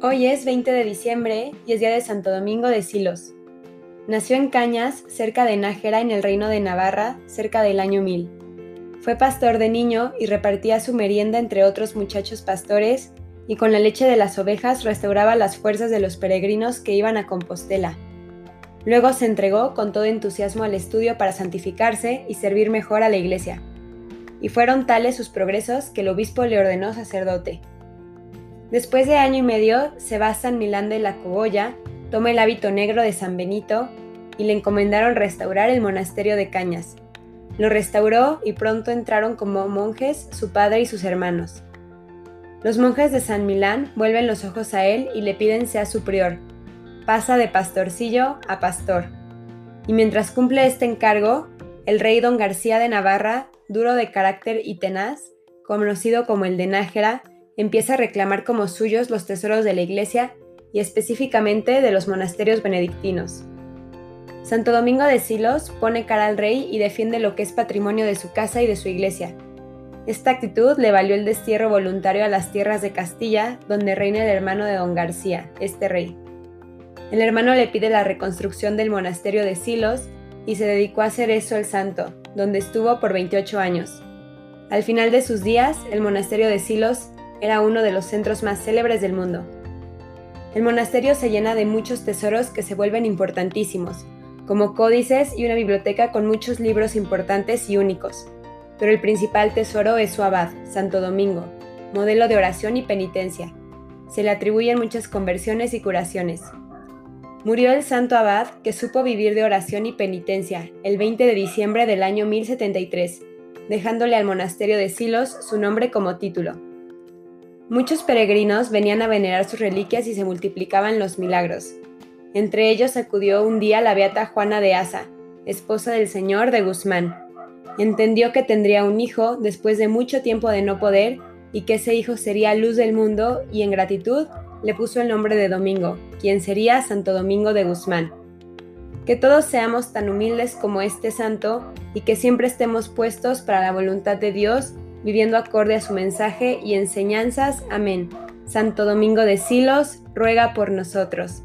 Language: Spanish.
Hoy es 20 de diciembre y es día de Santo Domingo de Silos. Nació en Cañas, cerca de Nájera, en el reino de Navarra, cerca del año 1000. Fue pastor de niño y repartía su merienda entre otros muchachos pastores y con la leche de las ovejas restauraba las fuerzas de los peregrinos que iban a Compostela. Luego se entregó con todo entusiasmo al estudio para santificarse y servir mejor a la iglesia. Y fueron tales sus progresos que el obispo le ordenó sacerdote. Después de año y medio se va San Milán de la Cogolla, toma el hábito negro de San Benito y le encomendaron restaurar el monasterio de Cañas. Lo restauró y pronto entraron como monjes su padre y sus hermanos. Los monjes de San Milán vuelven los ojos a él y le piden sea su prior. Pasa de pastorcillo a pastor. Y mientras cumple este encargo, el rey don García de Navarra, duro de carácter y tenaz, conocido como el de Nájera, empieza a reclamar como suyos los tesoros de la iglesia y específicamente de los monasterios benedictinos. Santo Domingo de Silos pone cara al rey y defiende lo que es patrimonio de su casa y de su iglesia. Esta actitud le valió el destierro voluntario a las tierras de Castilla, donde reina el hermano de don García, este rey. El hermano le pide la reconstrucción del monasterio de Silos y se dedicó a hacer eso el santo, donde estuvo por 28 años. Al final de sus días, el monasterio de Silos era uno de los centros más célebres del mundo. El monasterio se llena de muchos tesoros que se vuelven importantísimos, como códices y una biblioteca con muchos libros importantes y únicos. Pero el principal tesoro es su abad, Santo Domingo, modelo de oración y penitencia. Se le atribuyen muchas conversiones y curaciones. Murió el santo abad que supo vivir de oración y penitencia el 20 de diciembre del año 1073, dejándole al monasterio de Silos su nombre como título. Muchos peregrinos venían a venerar sus reliquias y se multiplicaban los milagros. Entre ellos acudió un día la beata Juana de Asa, esposa del señor de Guzmán. Entendió que tendría un hijo después de mucho tiempo de no poder y que ese hijo sería luz del mundo y en gratitud le puso el nombre de Domingo, quien sería Santo Domingo de Guzmán. Que todos seamos tan humildes como este santo y que siempre estemos puestos para la voluntad de Dios viviendo acorde a su mensaje y enseñanzas. Amén. Santo Domingo de Silos, ruega por nosotros.